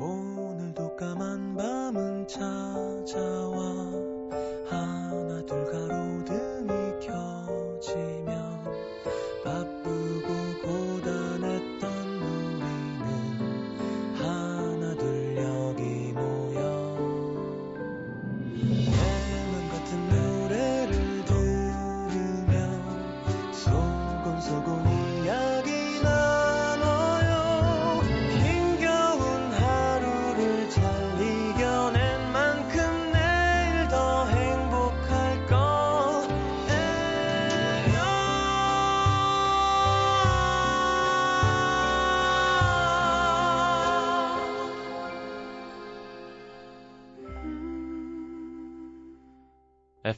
오늘도 까만 밤은 찾아와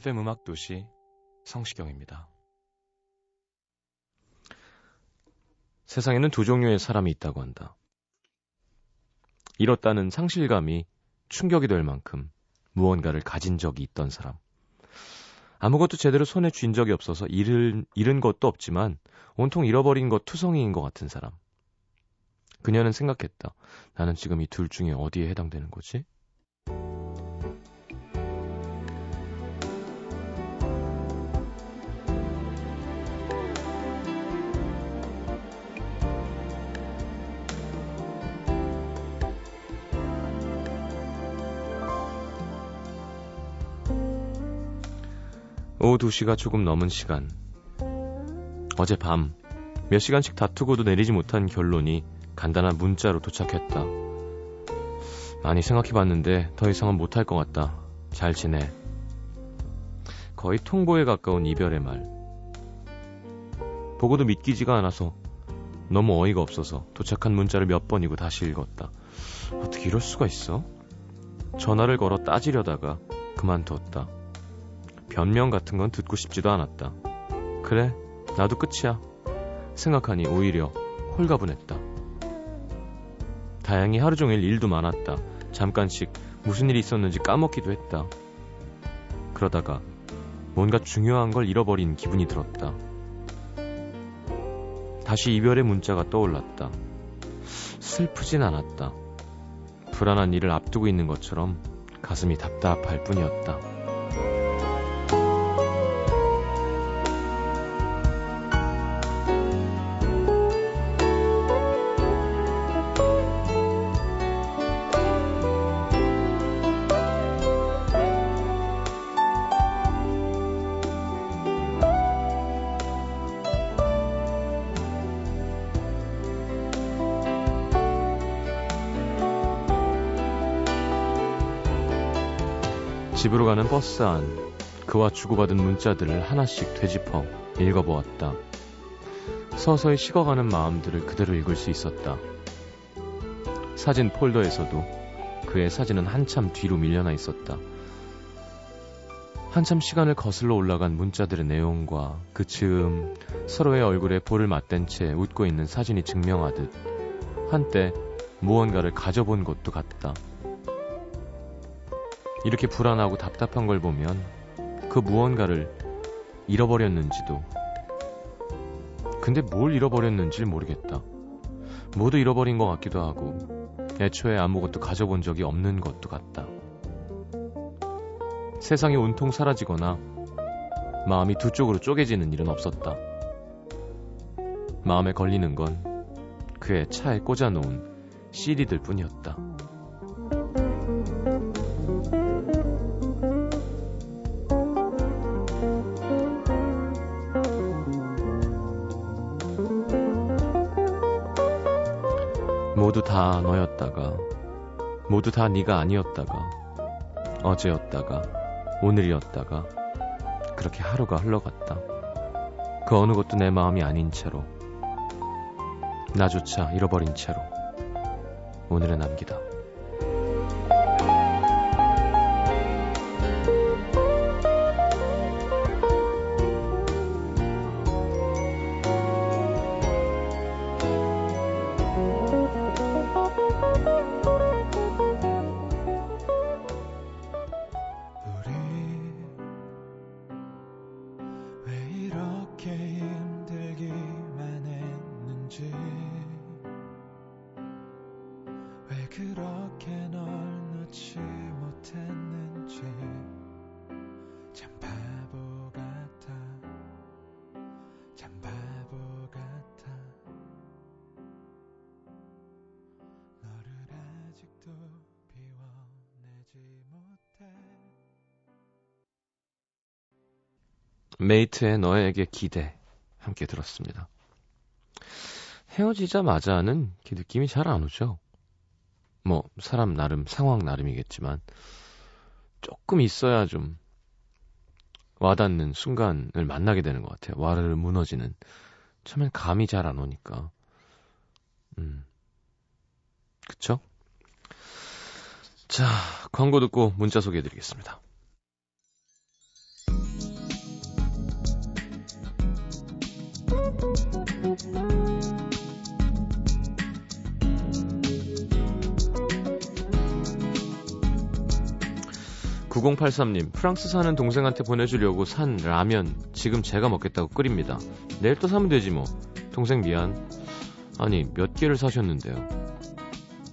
FM 음악 도시 성시경입니다. 세상에는 두 종류의 사람이 있다고 한다. 잃었다는 상실감이 충격이 될 만큼 무언가를 가진 적이 있던 사람. 아무것도 제대로 손에 쥔 적이 없어서 잃은, 잃은 것도 없지만 온통 잃어버린 것 투성이인 것 같은 사람. 그녀는 생각했다. 나는 지금 이 둘 중에 어디에 해당되는 거지? 오후 2시가 조금 넘은 시간. 어젯밤 몇 시간씩 다투고도 내리지 못한 결론이 간단한 문자로 도착했다. 많이 생각해봤는데 더 이상은 못할 것 같다. 잘 지내. 거의 통보에 가까운 이별의 말. 보고도 믿기지가 않아서 너무 어이가 없어서 도착한 문자를 몇 번이고 다시 읽었다. 어떻게 이럴 수가 있어? 전화를 걸어 따지려다가 그만뒀다. 변명 같은 건 듣고 싶지도 않았다. 그래, 나도 끝이야. 생각하니 오히려 홀가분했다. 다행히 하루 종일 일도 많았다. 잠깐씩 무슨 일이 있었는지 까먹기도 했다. 그러다가 뭔가 중요한 걸 잃어버린 기분이 들었다. 다시 이별의 문자가 떠올랐다. 슬프진 않았다. 불안한 일을 앞두고 있는 것처럼 가슴이 답답할 뿐이었다. 집으로 가는 버스 안 그와 주고받은 문자들을 하나씩 되짚어 읽어보았다. 서서히 식어가는 마음들을 그대로 읽을 수 있었다. 사진 폴더에서도 그의 사진은 한참 뒤로 밀려나 있었다. 한참 시간을 거슬러 올라간 문자들의 내용과 그 즈음 서로의 얼굴에 볼을 맞댄 채 웃고 있는 사진이 증명하듯 한때 무언가를 가져본 것도 같다. 이렇게 불안하고 답답한 걸 보면 그 무언가를 잃어버렸는지도 근데 뭘 잃어버렸는지 모르겠다. 모두 잃어버린 것 같기도 하고 애초에 아무것도 가져본 적이 없는 것도 같다. 세상이 온통 사라지거나 마음이 두 쪽으로 쪼개지는 일은 없었다. 마음에 걸리는 건 그의 차에 꽂아놓은 CD들 뿐이었다. 다 너였다가 모두 다 네가 아니었다가 어제였다가 오늘이었다가 그렇게 하루가 흘러갔다. 그 어느 것도 내 마음이 아닌 채로 나조차 잃어버린 채로 오늘에 남기다. 메이트의 너에게 기대 함께 들었습니다. 헤어지자마자는 그 느낌이 잘 안 오죠. 뭐 사람 나름 상황 나름이겠지만 조금 있어야 좀 와닿는 순간을 만나게 되는 것 같아요. 와르르 무너지는 처음엔 감이 잘 안 오니까. 음. 그쵸? 자, 광고 듣고 문자 소개해 드리겠습니다. 9083님, 프랑스 사는 동생한테 보내주려고 산 라면 지금 제가 먹겠다고 끓입니다. 내일 또 사면 되지 뭐. 동생 미안. 아니, 몇 개를 사셨는데요.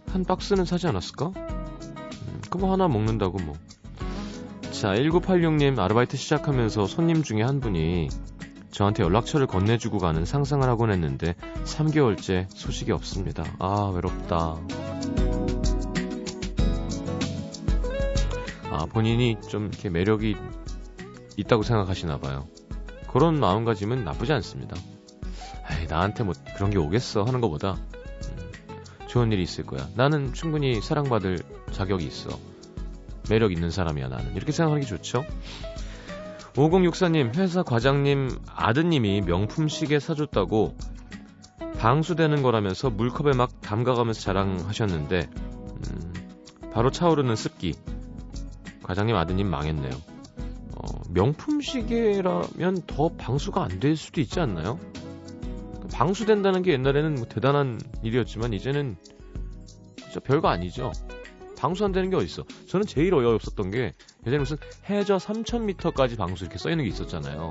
한 박스는 사지 않았을까? 음, 그거 하나 먹는다고 뭐. 자, 1986님 아르바이트 시작하면서 손님 중에 한 분이 저한테 연락처를 건네주고 가는 상상을 하곤 했는데 3개월째 소식이 없습니다. 아, 외롭다. 아, 본인이 좀 이렇게 매력이 있다고 생각하시나 봐요. 그런 마음가짐은 나쁘지 않습니다. 에이, 나한테 뭐 그런 게 오겠어 하는 것보다 음, 좋은 일이 있을 거야. 나는 충분히 사랑받을 자격이 있어. 매력 있는 사람이야, 나는. 이렇게 생각하는 게 좋죠? 5064님, 회사 과장님 아드님이 명품 시계 사줬다고 방수되는 거라면서 물컵에 막 담가가면서 자랑하셨는데, 음, 바로 차오르는 습기. 과장님 아드님 망했네요. 어, 명품 시계라면 더 방수가 안 될 수도 있지 않나요? 방수된다는 게 옛날에는 뭐 대단한 일이었지만 이제는 진짜 별거 아니죠. 방수 안 되는 게 어딨어. 저는 제일 어이없었던 게 예전에 무슨 해저 3000m까지 방수 이렇게 써 있는 게 있었잖아요.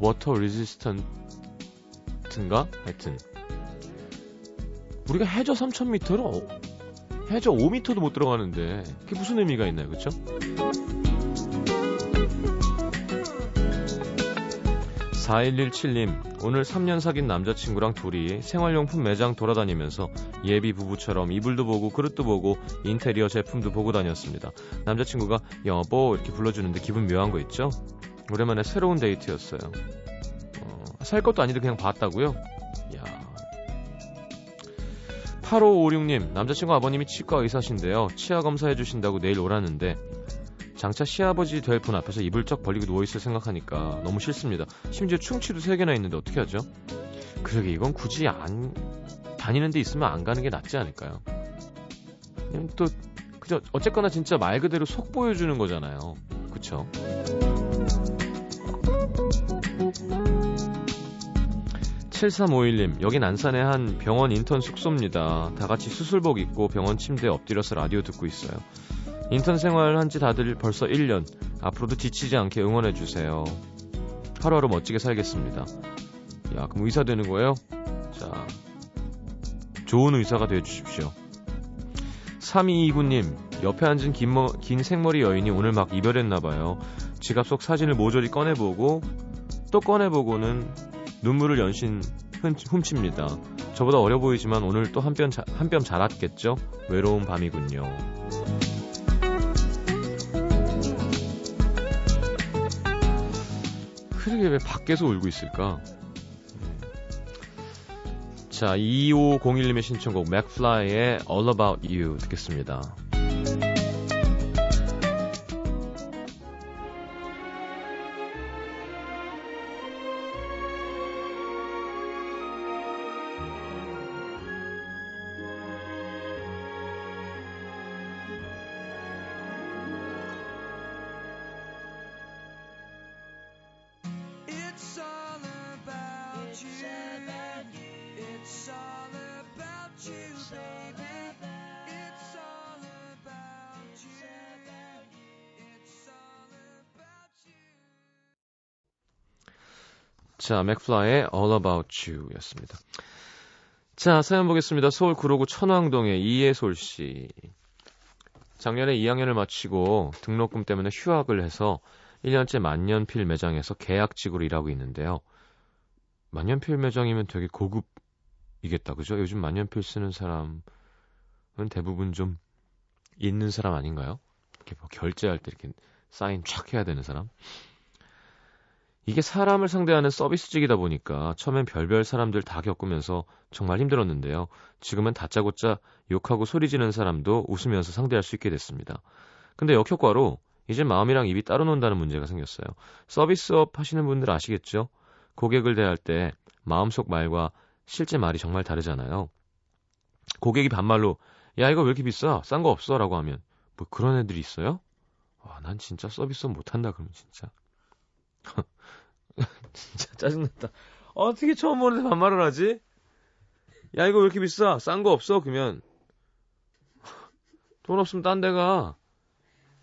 water resistant인가? 하여튼 우리가 해저 3000m를 해저 5m도 못 들어가는데 그게 무슨 의미가 있나요, 그렇죠? 4117님, 오늘 3년 사귄 남자친구랑 둘이 생활용품 매장 돌아다니면서 예비 부부처럼 이불도 보고 그릇도 보고 인테리어 제품도 보고 다녔습니다. 남자친구가 여보 이렇게 불러주는데 기분 묘한 거 있죠? 오랜만에 새로운 데이트였어요. 어, 살 것도 아닌데 그냥 봤다고요? 야. 8556님, 남자친구 아버님이 치과 의사신데요. 치아 검사 해주신다고 내일 오라는데 장차 시아버지 될 분 앞에서 이불 쩍 벌리고 누워있을 생각하니까 너무 싫습니다. 심지어 충치도 3개나 있는데 어떻게 하죠? 그러게 이건 굳이 안 다니는 데 있으면 안 가는 게 낫지 않을까요? 또 그저 어쨌거나 진짜 말 그대로 속 보여주는 거잖아요. 그쵸? (7351님) 여긴 안산의 한 병원 인턴 숙소입니다 다 같이 수술복 입고 병원 침대에 엎드려서 라디오 듣고 있어요 인턴 생활 한 지 다들 벌써 1년. 앞으로도 지치지 않게 응원해주세요. 하루하루 멋지게 살겠습니다. 야, 그럼 의사 되는 거예요? 자, 좋은 의사가 되어주십시오. 3229님, 옆에 앉은 긴, 머, 긴 생머리 여인이 오늘 막 이별했나봐요. 지갑 속 사진을 모조리 꺼내보고, 또 꺼내보고는 눈물을 연신 훔칩니다. 저보다 어려 보이지만 오늘 또 한 뼘, 한뼘 자랐겠죠? 외로운 밤이군요. 그러게 왜 밖에서 울고 있을까? 자, 2501님의 신청곡 맥플라이의 All About You 듣겠습니다. It's all about you. It's all about you, baby. It's all about you. It's all about you. 자, 맥플라이의 All About You 였습니다. 자, 사연 보겠습니다. 서울 구로구 천왕동의 이예솔 씨. 작년에 2학년을 마치고 등록금 때문에 휴학을 해서 1년째 만년필 매장에서 계약직으로 일하고 있는데요. 만년필 매장이면 되게 고급이겠다, 그죠? 요즘 만년필 쓰는 사람은 대부분 좀 있는 사람 아닌가요? 이렇게 뭐 결제할 때 이렇게 사인 촥 해야 되는 사람? 이게 사람을 상대하는 서비스직이다 보니까 처음엔 별별 사람들 다 겪으면서 정말 힘들었는데요. 지금은 다짜고짜 욕하고 소리 지는 사람도 웃으면서 상대할 수 있게 됐습니다. 근데 역효과로 이제 마음이랑 입이 따로 논다는 문제가 생겼어요. 서비스업 하시는 분들 아시겠죠? 고객을 대할 때 마음속 말과 실제 말이 정말 다르잖아요. 고객이 반말로 야 이거 왜 이렇게 비싸? 싼 거 없어? 라고 하면 뭐 그런 애들이 있어요? 와, 난 진짜 서비스업 못한다 그러면 진짜 진짜 짜증났다. 어떻게 처음 보는데 반말을 하지? 야, 이거 왜 이렇게 비싸? 싼 거 없어? 그러면 돈 없으면 딴 데가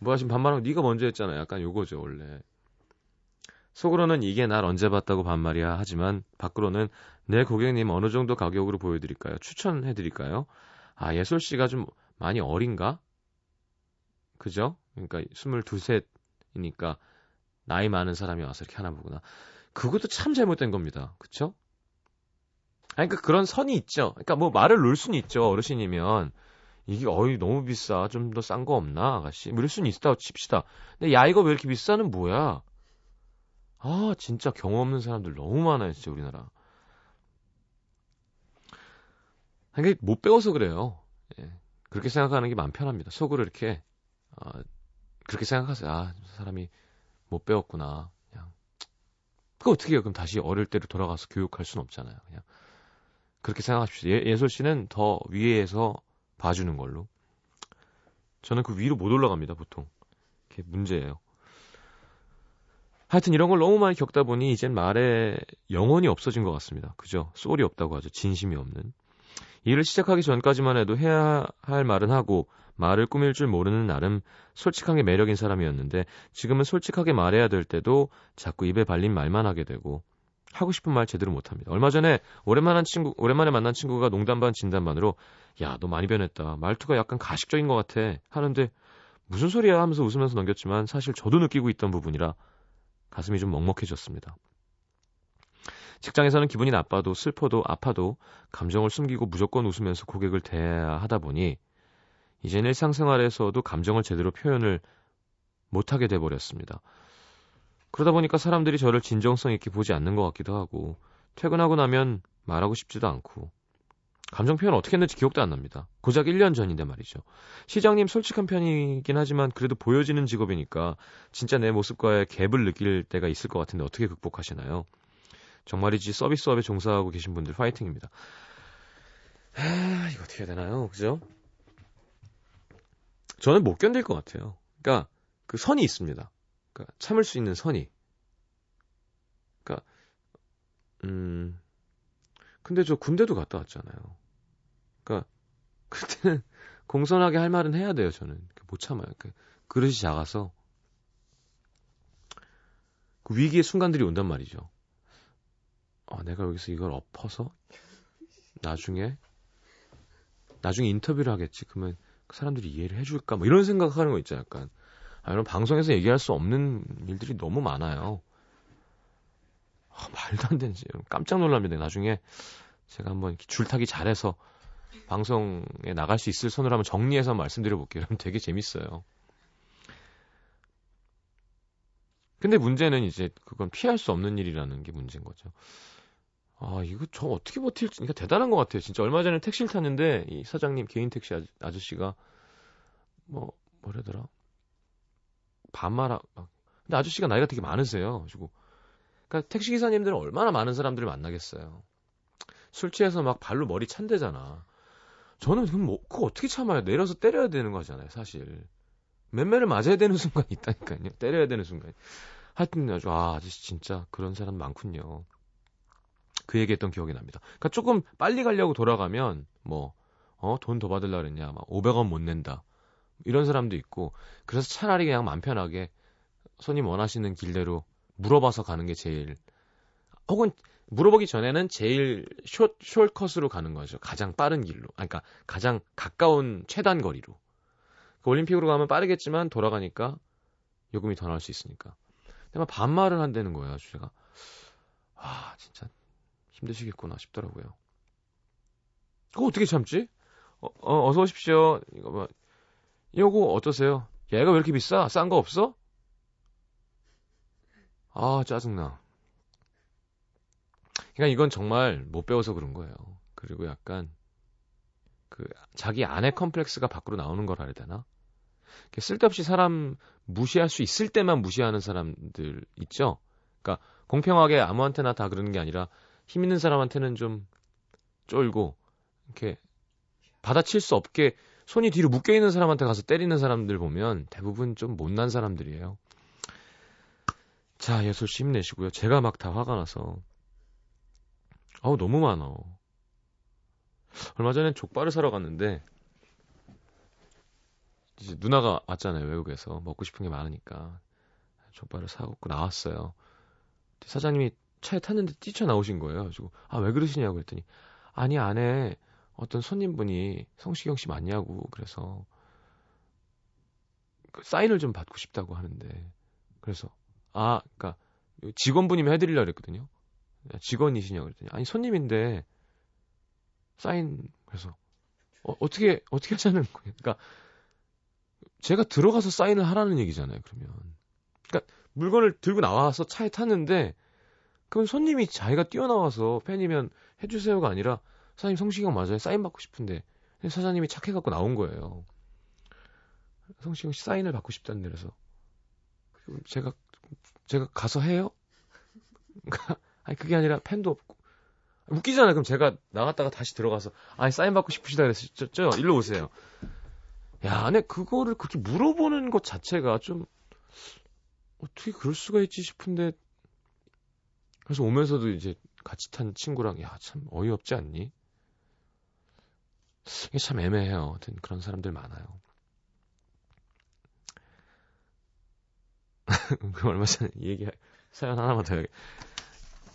뭐야 지금 반말하고 네가 먼저 했잖아. 약간 요거죠 원래. 속으로는 이게 날 언제 봤다고 반말이야 하지만 밖으로는 내 고객님 어느 정도 가격으로 보여드릴까요? 추천해드릴까요? 아 예솔 씨가 좀 많이 어린가? 그죠? 그러니까 22, 셋이니까 나이 많은 사람이 와서 이렇게 하나 보구나. 그것도 참 잘못된 겁니다. 그쵸? 아니, 그러니까 그런 선이 있죠. 그러니까 뭐 말을 놓을 수는 있죠. 어르신이면. 이게 어이 너무 비싸. 좀 더 싼 거 없나 아가씨. 뭐 이럴 수는 있다고 칩시다. 근데 야 이거 왜 이렇게 비싸는 뭐야? 아 진짜 경험 없는 사람들 너무 많아요 진짜 우리나라. 이게 못 배워서 그래요. 예. 그렇게 생각하는 게 마음 편합니다. 속으로 이렇게 어, 그렇게 생각하세요. 아 사람이 못 배웠구나. 그냥. 그 어떻게 해요? 그럼 다시 어릴 때로 돌아가서 교육할 수는 없잖아요. 그냥. 그렇게 생각하십시오. 예, 예솔 씨는 더 위에서 봐주는 걸로. 저는 그 위로 못 올라갑니다, 보통. 그게 문제예요. 하여튼 이런 걸 너무 많이 겪다 보니 이젠 말에 영혼이 없어진 것 같습니다. 그죠? 소리 없다고 하죠. 진심이 없는. 일을 시작하기 전까지만 해도 해야 할 말은 하고 말을 꾸밀 줄 모르는 나름 솔직한 게 매력인 사람이었는데 지금은 솔직하게 말해야 될 때도 자꾸 입에 발린 말만 하게 되고 하고 싶은 말 제대로 못 합니다. 얼마 전에 오랜만한 친구 오랜만에 만난 친구가 농담 반 진담 반으로 야, 너 많이 변했다. 말투가 약간 가식적인 것 같아. 하는데 무슨 소리야 하면서 웃으면서 넘겼지만 사실 저도 느끼고 있던 부분이라 가슴이 좀 먹먹해졌습니다. 직장에서는 기분이 나빠도 슬퍼도 아파도 감정을 숨기고 무조건 웃으면서 고객을 대해야 하다 보니 이젠 일상생활에서도 감정을 제대로 표현을 못하게 돼버렸습니다. 그러다 보니까 사람들이 저를 진정성 있게 보지 않는 것 같기도 하고 퇴근하고 나면 말하고 싶지도 않고 감정 표현 어떻게 했는지 기억도 안 납니다. 고작 1년 전인데 말이죠. 시장님 솔직한 편이긴 하지만 그래도 보여지는 직업이니까 진짜 내 모습과의 갭을 느낄 때가 있을 것 같은데 어떻게 극복하시나요? 정말이지 서비스업에 종사하고 계신 분들 파이팅입니다. 아, 이거 어떻게 해야 되나요? 그죠? 저는 못 견딜 것 같아요. 그러니까 그 선이 있습니다. 그러니까 참을 수 있는 선이. 그러니까 음 근데 저 군대도 갔다 왔잖아요. 그러니까 그때는 공손하게 할 말은 해야 돼요. 저는 못 참아요. 그 그릇이 작아서 그 위기의 순간들이 온단 말이죠. 아, 내가 여기서 이걸 엎어서 나중에 나중에 인터뷰를 하겠지. 그러면 그 사람들이 이해를 해줄까? 뭐 이런 생각하는 거 있죠, 약간. 아, 이런 방송에서 얘기할 수 없는 일들이 너무 많아요. 아, 말도 안 되지. 깜짝 놀랍니다. 나중에 제가 한번 줄타기 잘해서 방송에 나갈 수 있을 손으로 한번 정리해서 말씀드려 볼게요. 그럼 되게 재밌어요. 근데 문제는 이제 그건 피할 수 없는 일이라는 게 문제인 거죠. 아, 이거 저 어떻게 버틸지, 그러니까 대단한 것 같아요. 진짜 얼마 전에 택시를 탔는데, 이 사장님, 개인 택시 아저, 씨가 뭐, 뭐라더라? 반말하, 막. 근데 아저씨가 나이가 되게 많으세요. 그리고, 그러니까 택시 기사님들은 얼마나 많은 사람들을 만나겠어요. 술 취해서 막 발로 머리 찬대잖아. 저는 그럼 뭐, 그거 어떻게 참아요? 내려서 때려야 되는 거잖아요, 사실. 맨매를 맞아야 되는 순간이 있다니까요. 때려야 되는 순간. 하여튼 아주, 아, 아저씨 진짜 그런 사람 많군요. 그 얘기했던 기억이 납니다. 그러니까 조금 빨리 가려고 돌아가면 뭐 어, 돈 더 받을라 그랬냐, 막 500원 못 낸다. 이런 사람도 있고 그래서 차라리 그냥 맘 편하게 손님 원하시는 길대로 물어봐서 가는 게 제일 혹은 물어보기 전에는 제일 숏, 숏컷으로 가는 거죠. 가장 빠른 길로. 아, 그러니까 가장 가까운 최단 거리로. 그 올림픽으로 가면 빠르겠지만 돌아가니까 요금이 더 나올 수 있으니까. 근데 막 반말을 한다는 거예요. 제가. 아, 진짜 힘드시겠구나 싶더라고요. 그거 어떻게 참지? 어, 어 어서 오십시오. 이거 뭐, 요거 어떠세요? 얘가 왜 이렇게 비싸? 싼 거 없어? 아, 짜증나. 그러니까 이건 정말 못 배워서 그런 거예요. 그리고 약간 그 자기 안의 컴플렉스가 밖으로 나오는 거라 해야 되나? 쓸데없이 사람 무시할 수 있을 때만 무시하는 사람들 있죠. 그러니까 공평하게 아무한테나 다 그러는 게 아니라 힘 있는 사람한테는 좀 쫄고 이렇게 받아칠 수 없게 손이 뒤로 묶여 있는 사람한테 가서 때리는 사람들 보면 대부분 좀 못난 사람들이에요. 자, 예솔 씨 힘내시고요. 제가 막 다 화가 나서 아우 너무 많아. 얼마 전에 족발을 사러 갔는데 이제 누나가 왔잖아요 외국에서 먹고 싶은 게 많으니까 족발을 사고 나왔어요. 사장님이 차에 탔는데 뛰쳐 나오신 거예요. 그래가지고 아왜 그러시냐고 그랬더니 아니 안에 어떤 손님분이 성시경 씨 맞냐고 그래서 그 사인을 좀 받고 싶다고 하는데 그래서 아 그러니까 직원분이면 해드리려 고 그랬거든요. 직원이시냐고 그랬더니 아니 손님인데 사인 그래서 어, 어떻게 어떻게 하자는 거예요. 그러니까 제가 들어가서 사인을 하라는 얘기잖아요. 그러면 그러니까 물건을 들고 나와서 차에 탔는데 그건 손님이 자기가 뛰어나와서 팬이면 해주세요가 아니라 사장님 성시경 맞아요. 사인 받고 싶은데 사장님이 착해갖고 나온 거예요. 성시경 씨 사인을 받고 싶다는데 그래서 제가 제가 가서 해요? 아니 그게 아니라 펜도 없고 웃기잖아요. 그럼 제가 나갔다가 다시 들어가서 아니 사인 받고 싶으시다 그랬었죠. 일로 오세요. 야, 안에 그거를 그렇게 물어보는 것 자체가 좀 어떻게 그럴 수가 있지 싶은데 그래서 오면서도 이제 같이 탄 친구랑 야 참 어이없지 않니? 이게 참 애매해요. 그런 사람들 많아요. 그 얼마 전에 얘기 사연 하나만 더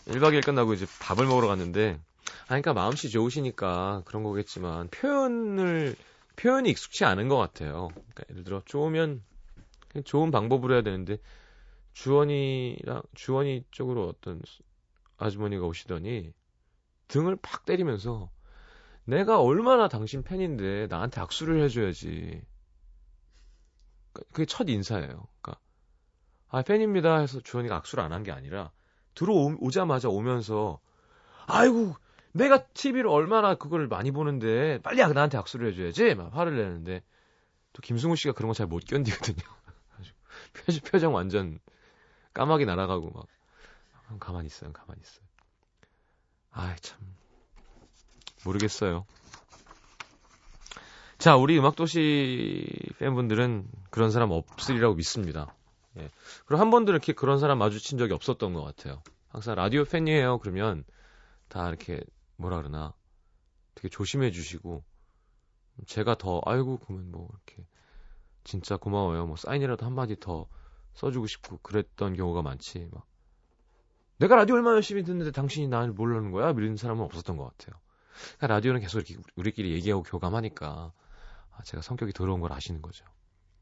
1박 2일 끝나고 이제 밥을 먹으러 갔는데, 아, 그러니까 마음씨 좋으시니까 그런 거겠지만, 표현을, 표현이 익숙치 않은 것 같아요. 그러니까 예를 들어, 좋으면, 좋은 방법으로 해야 되는데, 주원이랑, 주원이 쪽으로 어떤 아주머니가 오시더니, 등을 팍 때리면서, 내가 얼마나 당신 팬인데, 나한테 악수를 해줘야지. 그러니까 그게 첫 인사예요. 그러니까, 아, 팬입니다 해서 주원이가 악수를 안 한 게 아니라, 들어오자마자 오면서 아이고 내가 TV를 얼마나 그걸 많이 보는데 빨리 나한테 악수를 해줘야지 막 화를 내는데 또 김승우 씨가 그런 거 잘 못 견디거든요. 표정, 표정 완전 까마귀 날아가고 막 가만히 있어요, 가만히 있어요. 아이 참 모르겠어요. 자, 우리 음악도시 팬분들은 그런 사람 없으리라고 믿습니다. 예. 그리고 한 번도 이렇게 그런 사람 마주친 적이 없었던 것 같아요. 항상 라디오 팬이에요. 그러면 다 이렇게 뭐라 그러나 되게 조심해 주시고 제가 더 아이고 그러면 뭐 이렇게 진짜 고마워요. 뭐 사인이라도 한 마디 더 써주고 싶고 그랬던 경우가 많지. 막 내가 라디오 얼마나 열심히 듣는데 당신이 나를 모르는 거야? 이런 사람은 없었던 것 같아요. 그러니까 라디오는 계속 이렇게 우리끼리 얘기하고 교감하니까 아, 제가 성격이 더러운 걸 아시는 거죠.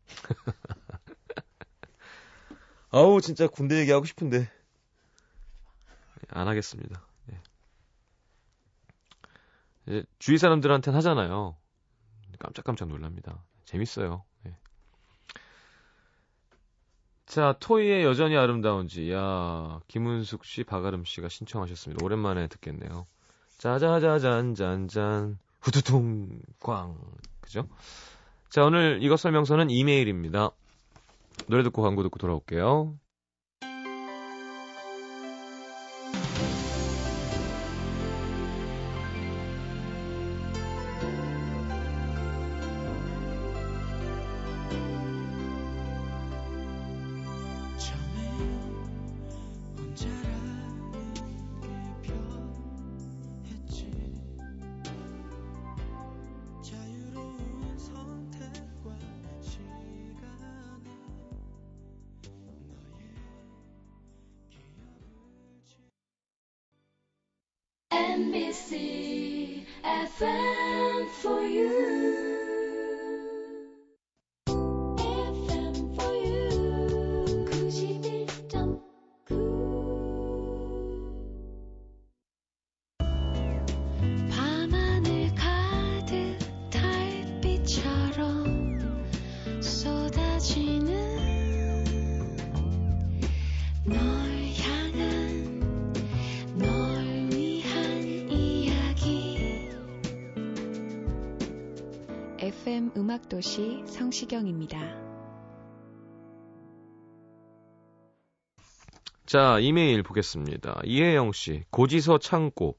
아우 진짜 군대 얘기하고 싶은데 안 하겠습니다. 네. 이제 주위 사람들한테는 하잖아요. 깜짝깜짝 놀랍니다. 재밌어요. 네. 자, 토이의 여전히 아름다운지. 야, 김은숙 씨, 박아름 씨가 신청하셨습니다. 오랜만에 듣겠네요. 짜자자잔, 잔잔, 후두둥, 꽝. 그죠? 자, 오늘 이것 설명서는 이메일입니다. 노래 듣고 광고 듣고 돌아올게요. MBC FM for you. 도시 성시경입니다. 자, 이메일 보겠습니다. 이혜영 씨, 고지서 창고.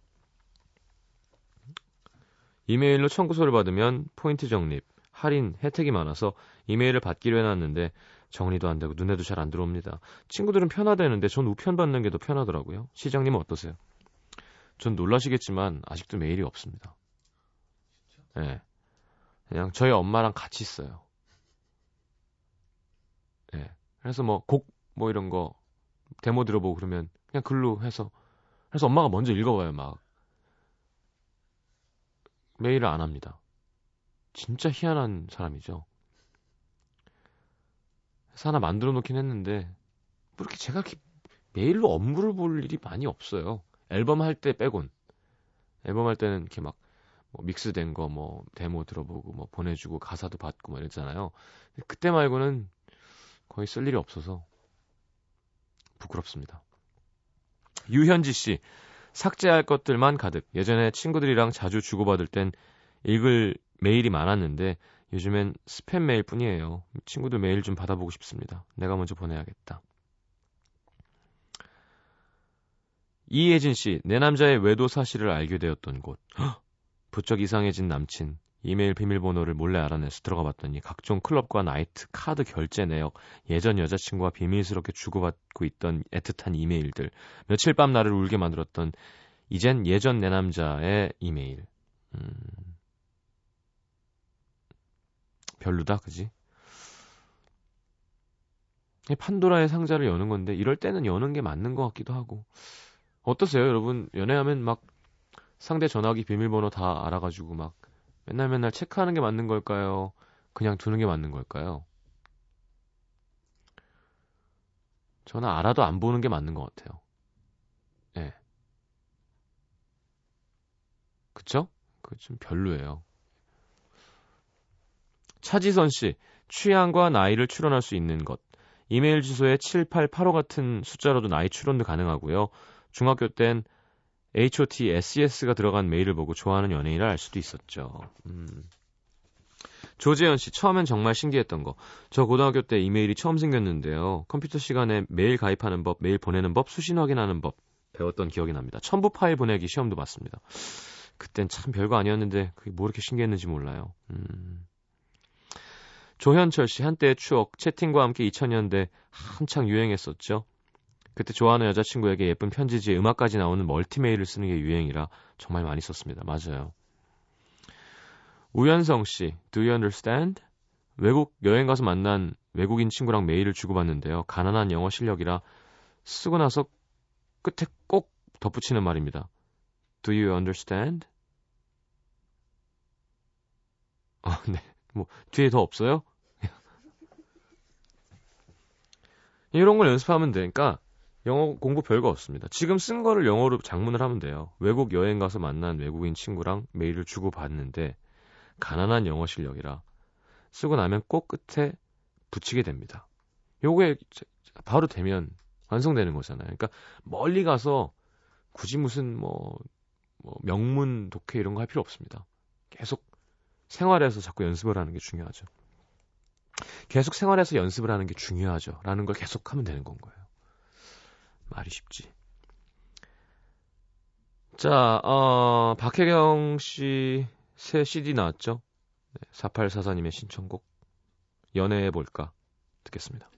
이메일로 청구서를 받으면 포인트 적립, 할인, 혜택이 많아서 이메일을 받기로 해놨는데 정리도 안 되고 눈에도 잘 안 들어옵니다. 친구들은 편하다는데 전 우편 받는 게 더 편하더라고요. 시장님은 어떠세요? 전 놀라시겠지만 아직도 메일이 없습니다. 예. 네. 그냥 저희 엄마랑 같이 써요. 예. 네. 그래서 뭐 곡 뭐 이런 거 데모 들어보고 그러면 그냥 글로 해서 그래서 엄마가 먼저 읽어봐요 막 메일을 안 합니다. 진짜 희한한 사람이죠. 그래서 하나 만들어 놓긴 했는데 뭐 이렇게 제가 메일로 업무를 볼 일이 많이 없어요. 앨범 할 때 빼곤 앨범 할 때는 이렇게 막 뭐 믹스된 거 뭐 데모 들어보고 뭐 보내주고 가사도 받고 뭐 이랬잖아요. 그때 말고는 거의 쓸 일이 없어서 부끄럽습니다. 유현지 씨, 삭제할 것들만 가득. 예전에 친구들이랑 자주 주고받을 땐 읽을 메일이 많았는데 요즘엔 스팸 메일 뿐이에요. 친구들 메일 좀 받아보고 싶습니다. 내가 먼저 보내야겠다. 이예진 씨, 내 남자의 외도 사실을 알게 되었던 곳. 헉, 부쩍 이상해진 남친. 이메일 비밀번호를 몰래 알아내서 들어가 봤더니 각종 클럽과 나이트, 카드 결제 내역, 예전 여자친구와 비밀스럽게 주고받고 있던 애틋한 이메일들, 며칠 밤 나를 울게 만들었던 이젠 예전 내 남자의 이메일. 음... 별로다, 그지? 판도라의 상자를 여는 건데 이럴 때는 여는 게 맞는 것 같기도 하고. 어떠세요, 여러분? 연애하면 막 상대 전화기 비밀번호 다 알아가지고 막 맨날 맨날 체크하는 게 맞는 걸까요? 그냥 두는 게 맞는 걸까요? 저는 알아도 안 보는 게 맞는 것 같아요. 예. 네. 그쵸? 그 좀 별로예요. 차지선 씨, 취향과 나이를 추론할 수 있는 것. 이메일 주소에 7885 같은 숫자로도 나이 추론도 가능하고요. 중학교 땐 HOT, SES가 들어간 메일을 보고 좋아하는 연예인을 알 수도 있었죠. 음. 조재현 씨, 처음엔 정말 신기했던 거. 저 고등학교 때 이메일이 처음 생겼는데요. 컴퓨터 시간에 메일 가입하는 법, 메일 보내는 법, 수신 확인하는 법 배웠던 기억이 납니다. 첨부 파일 보내기 시험도 봤습니다. 그땐 참 별거 아니었는데 그게 뭐 이렇게 신기했는지 몰라요. 음. 조현철 씨, 한때의 추억, 채팅과 함께 2000년대 한창 유행했었죠. 그때 좋아하는 여자친구에게 예쁜 편지지에 음악까지 나오는 멀티메일을 쓰는 게 유행이라 정말 많이 썼습니다. 맞아요. 우연성 씨, do you understand? 외국 여행 가서 만난 외국인 친구랑 메일을 주고받는데요. 가난한 영어 실력이라 쓰고 나서 끝에 꼭 덧붙이는 말입니다. Do you understand? 아, 네. 뭐 뒤에 더 없어요? 이런 걸 연습하면 되니까 영어 공부 별거 없습니다. 지금 쓴 거를 영어로 장문을 하면 돼요. 외국 여행 가서 만난 외국인 친구랑 메일을 주고 받는데 가난한 영어 실력이라 쓰고 나면 꼭 끝에 붙이게 됩니다. 요게 바로 되면 완성되는 거잖아요. 그러니까 멀리 가서 굳이 무슨 뭐, 뭐 명문 독해 이런 거 할 필요 없습니다. 계속 생활에서 자꾸 연습을 하는 게 중요하죠. 계속 생활에서 연습을 하는 게 중요하죠. 라는 걸 계속 하면 되는 건 거예요. 말이 쉽지. 자, 어, 박혜경 씨 새 CD 나왔죠? 네, 4844님의 신청곡 연애해 볼까 듣겠습니다.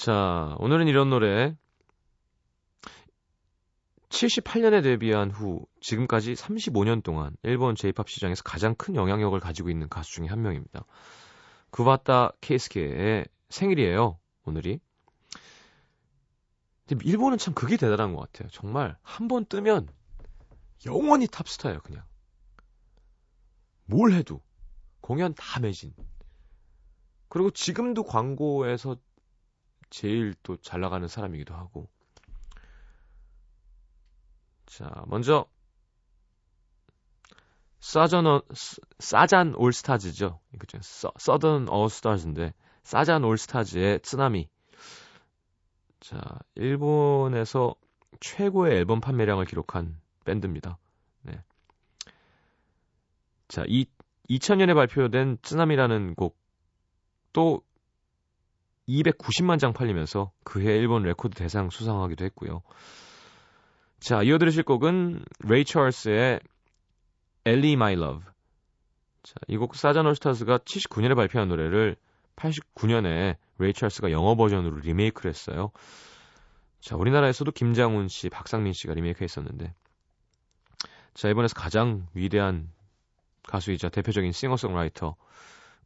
자, 오늘은 이런 노래. 78년에 데뷔한 후 지금까지 35년 동안 일본 J-팝 시장에서 가장 큰 영향력을 가지고 있는 가수 중에 한 명입니다. 구바타 케이스케의 생일이에요. 오늘이. 근데 일본은 참 그게 대단한 것 같아요. 정말 한 번 뜨면 영원히 탑스타예요, 그냥. 뭘 해도 공연 다 매진. 그리고 지금도 광고에서 제일 또 잘 나가는 사람이기도 하고. 자, 먼저 사전 어, 스- 사잔 올스타즈죠. 그죠? 서, 서던 올스타즈인데 사잔 올스타즈의 쓰나미. 자, 일본에서 최고의 앨범 판매량을 기록한 밴드입니다. 네. 자, 이 2000년에 발표된 쓰나미라는 곡도 290만 장 팔리면서 그해 일본 레코드 대상 수상하기도 했고요. 자, 이어 들으실 곡은 레이 찰스의 Ellie My Love. 자, 이 곡 사잔 올스타즈가 79년에 발표한 노래를 89년에 레이 찰스가 영어 버전으로 리메이크를 했어요. 자, 우리나라에서도 김장훈 씨, 박상민 씨가 리메이크 했었는데. 자, 일본에서 가장 위대한 가수이자 대표적인 싱어송라이터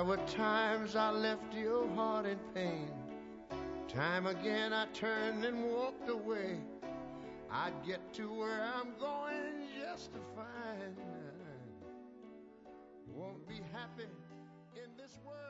There were times I left your heart in pain. Time again I turned and walked away. I'd get to where I'm going just to find won't be happy in this world.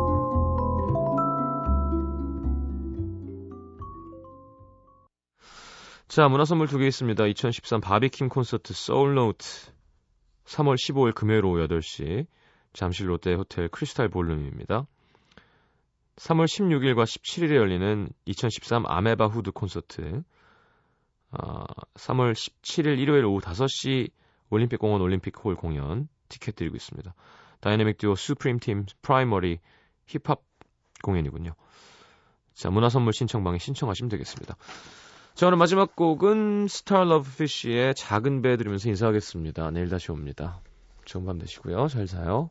자, 문화 선물 두 개 있습니다. 2013 바비킴 콘서트 소울노트 3월 15일 금요일 오후 8시 잠실 롯데 호텔 크리스탈 볼룸입니다. 3월 16일과 17일에 열리는 2013 아메바 후드 콘서트 아, 3월 17일 일요일 오후 5시 올림픽공원 올림픽홀 공연 티켓 드리고 있습니다. 다이내믹 듀오 수프림 팀 프라이머리 힙합 공연이군요. 자, 문화 선물 신청방에 신청하시면 되겠습니다. 자, 오늘 마지막 곡은 스타 러브 피쉬의 작은 배 들으면서 인사하겠습니다. 내일 다시 옵니다. 좋은 밤 되시고요. 잘 자요.